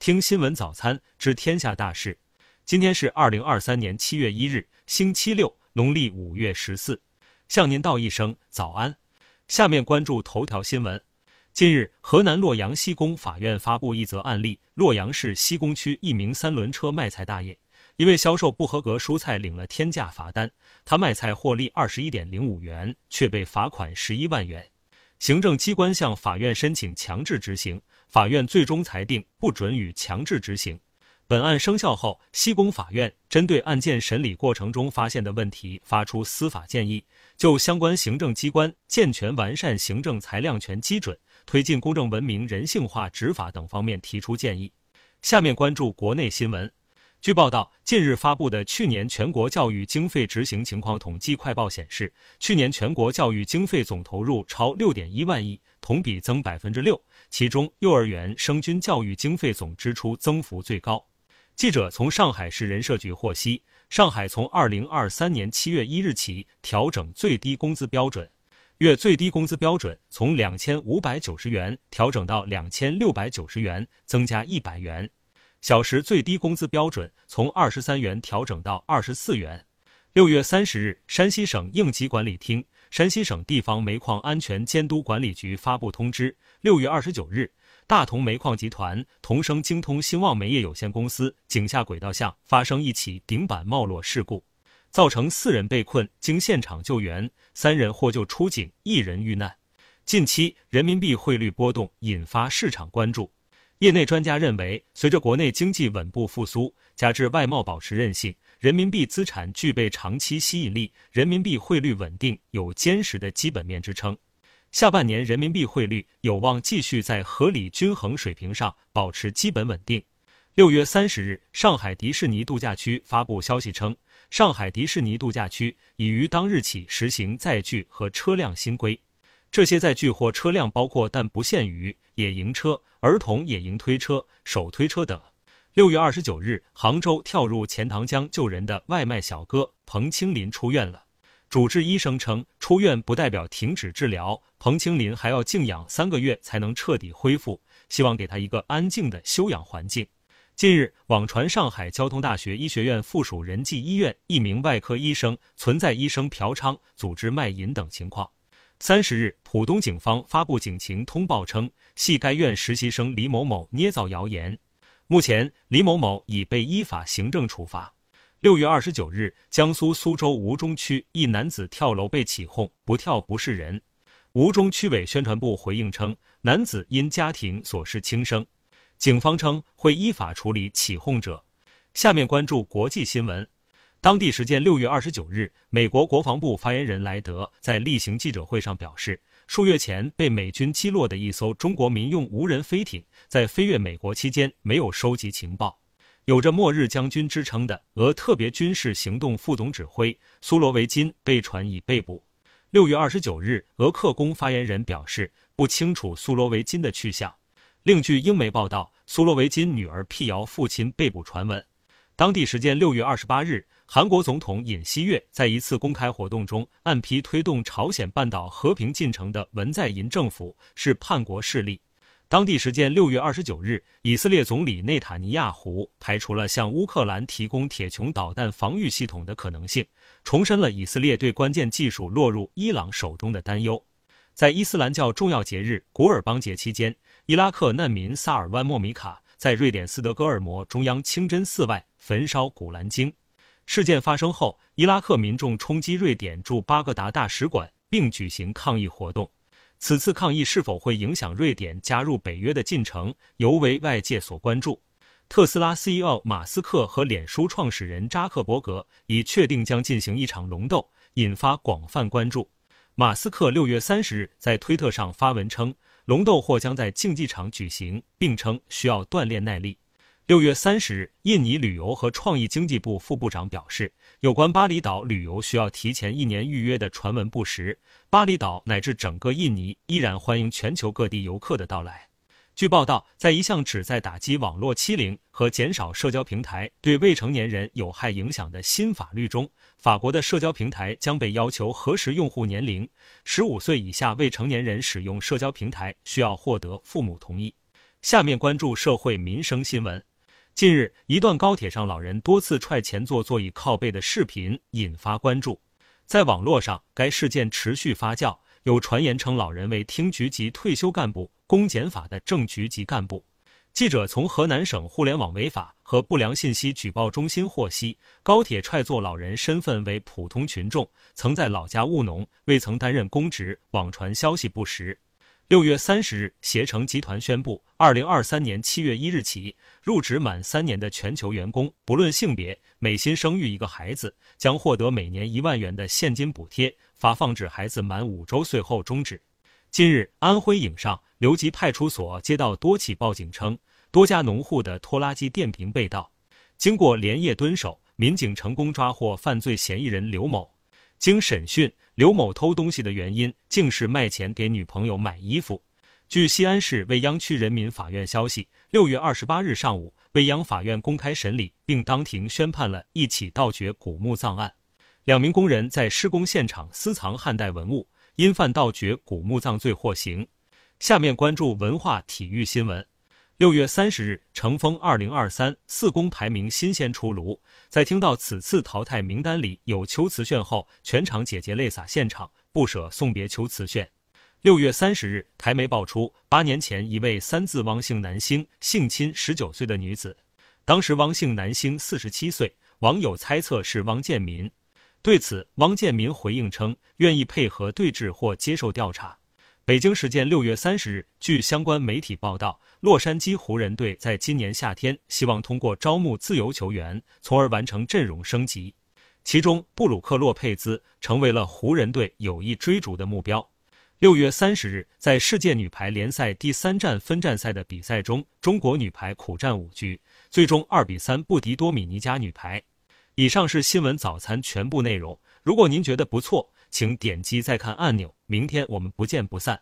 听新闻早餐知天下大事。今天是二零二三年七月一日，星期六，农历五月十四。向您道一声早安。下面关注头条新闻。近日，河南洛阳西宫法院发布一则案例：洛阳市西工区一名三轮车卖菜大爷，一位销售不合格蔬菜领了天价罚单，他卖菜获利二十一点零五元，却被罚款十一万元。行政机关向法院申请强制执行，法院最终裁定不准予强制执行。本案生效后，西宫法院针对案件审理过程中发现的问题发出司法建议，就相关行政机关健全完善行政裁量权基准、推进公正文明人性化执法等方面提出建议。下面关注国内新闻。据报道，近日发布的去年全国教育经费执行情况统计快报显示，去年全国教育经费总投入超六点一万亿，同比增百分之六，其中幼儿园生均教育经费总支出增幅最高。记者从上海市人社局获悉，上海从二零二三年七月一日起调整最低工资标准，月最低工资标准从两千五百九十元调整到两千六百九十元，增加一百元；小时最低工资标准从二十三元调整到二十四元。六月三十日，山西省应急管理厅、山西省地方煤矿安全监督管理局发布通知，六月二十九日。大同煤矿集团同生精通兴旺煤业有限公司井下轨道巷发生一起顶板冒落事故，造成四人被困，经现场救援，三人获救出井，一人遇难。近期人民币汇率波动引发市场关注，业内专家认为，随着国内经济稳步复苏，加之外贸保持韧性，人民币资产具备长期吸引力，人民币汇率稳定，有坚实的基本面支撑。下半年人民币汇率有望继续在合理均衡水平上保持基本稳定。六月三十日，上海迪士尼度假区发布消息称，上海迪士尼度假区已于当日起实行载具和车辆新规。这些载具或车辆包括但不限于野营车、儿童野营推车、手推车等。六月二十九日，杭州跳入钱塘江救人的外卖小哥彭清林出院了。主治医生称，出院不代表停止治疗，彭清林还要静养三个月才能彻底恢复，希望给他一个安静的休养环境。近日，网传上海交通大学医学院附属仁济医院一名外科医生存在医生嫖娼、组织卖淫等情况。三十日，浦东警方发布警情通报称，系该院实习生李某某捏造谣言。目前，李某某已被依法行政处罚。六月二十九日，江苏苏州吴中区一男子跳楼被起哄，不跳不是人。吴中区委宣传部回应称，男子因家庭琐事轻生，警方称会依法处理起哄者。下面关注国际新闻。当地时间六月二十九日，美国国防部发言人莱德在例行记者会上表示，数月前被美军击落的一艘中国民用无人飞艇，在飞越美国期间没有收集情报。有着“末日将军”之称的俄特别军事行动副总指挥苏罗维金被传已被捕。六月二十九日，俄克宫发言人表示不清楚苏罗维金的去向。另据英媒报道，苏罗维金女儿辟谣父亲被捕传闻。当地时间六月二十八日，韩国总统尹锡悦在一次公开活动中暗批推动朝鲜半岛和平进程的文在寅政府是叛国势力。当地时间六月二十九日，以色列总理内塔尼亚胡排除了向乌克兰提供铁穹导弹防御系统的可能性，重申了以色列对关键技术落入伊朗手中的担忧。在伊斯兰教重要节日古尔邦节期间，伊拉克难民萨尔万莫米卡在瑞典斯德哥尔摩中央清真寺外焚烧《古兰经》。事件发生后，伊拉克民众冲击瑞典驻巴格达大使馆，并举行抗议活动。此次抗议是否会影响瑞典加入北约的进程，尤为外界所关注。特斯拉 CEO 马斯克和脸书创始人扎克伯格已确定将进行一场龙斗，引发广泛关注。马斯克六月三十日在推特上发文称，龙斗或将在竞技场举行，并称需要锻炼耐力。六月三十日，印尼旅游和创意经济部副部长表示，有关巴厘岛旅游需要提前一年预约的传闻不实。巴厘岛乃至整个印尼依然欢迎全球各地游客的到来。据报道，在一项旨在打击网络欺凌和减少社交平台对未成年人有害影响的新法律中，法国的社交平台将被要求核实用户年龄。十五岁以下未成年人使用社交平台需要获得父母同意。下面关注社会民生新闻。近日，一段高铁上老人多次踹前座座椅靠背的视频引发关注。在网络上，该事件持续发酵，有传言称老人为厅局级退休干部、公检法的正局级干部。记者从河南省互联网违法和不良信息举报中心获悉，高铁踹座老人身份为普通群众，曾在老家务农，未曾担任公职，网传消息不实。六月三十日，携程集团宣布，二零二三年七月一日起，入职满三年的全球员工，不论性别，每新生育一个孩子，将获得每年一万元的现金补贴，发放至孩子满五周岁后终止。近日，安徽颍上刘集派出所接到多起报警，称多家农户的拖拉机电瓶被盗。经过连夜蹲守，民警成功抓获犯罪嫌疑人刘某。经审讯，刘某偷东西的原因竟是卖钱给女朋友买衣服。据西安市未央区人民法院消息，六月二十八日上午，未央法院公开审理并当庭宣判了一起盗掘古墓葬案。两名工人在施工现场私藏汉代文物。因犯盗掘古墓葬罪获刑。下面关注文化体育新闻。六月三十日，乘风二零二三四公排名新鲜出炉。在听到此次淘汰名单里有秋瓷炫后，全场姐姐泪洒现场，不舍送别秋瓷炫。六月三十日，台媒爆出八年前一位三字汪姓男星性侵十九岁的女子，当时汪姓男星四十七岁，网友猜测是汪建民。对此，汪建民回应称愿意配合对质或接受调查。北京时间六月三十日，据相关媒体报道，洛杉矶湖人队在今年夏天希望通过招募自由球员，从而完成阵容升级。其中，布鲁克·洛佩兹成为了湖人队有意追逐的目标。六月三十日，在世界女排联赛第三站分站赛的比赛中，中国女排苦战五局，最终二比三不敌多米尼加女排。以上是新闻早餐全部内容。如果您觉得不错，请点击再看按钮。明天我们不见不散。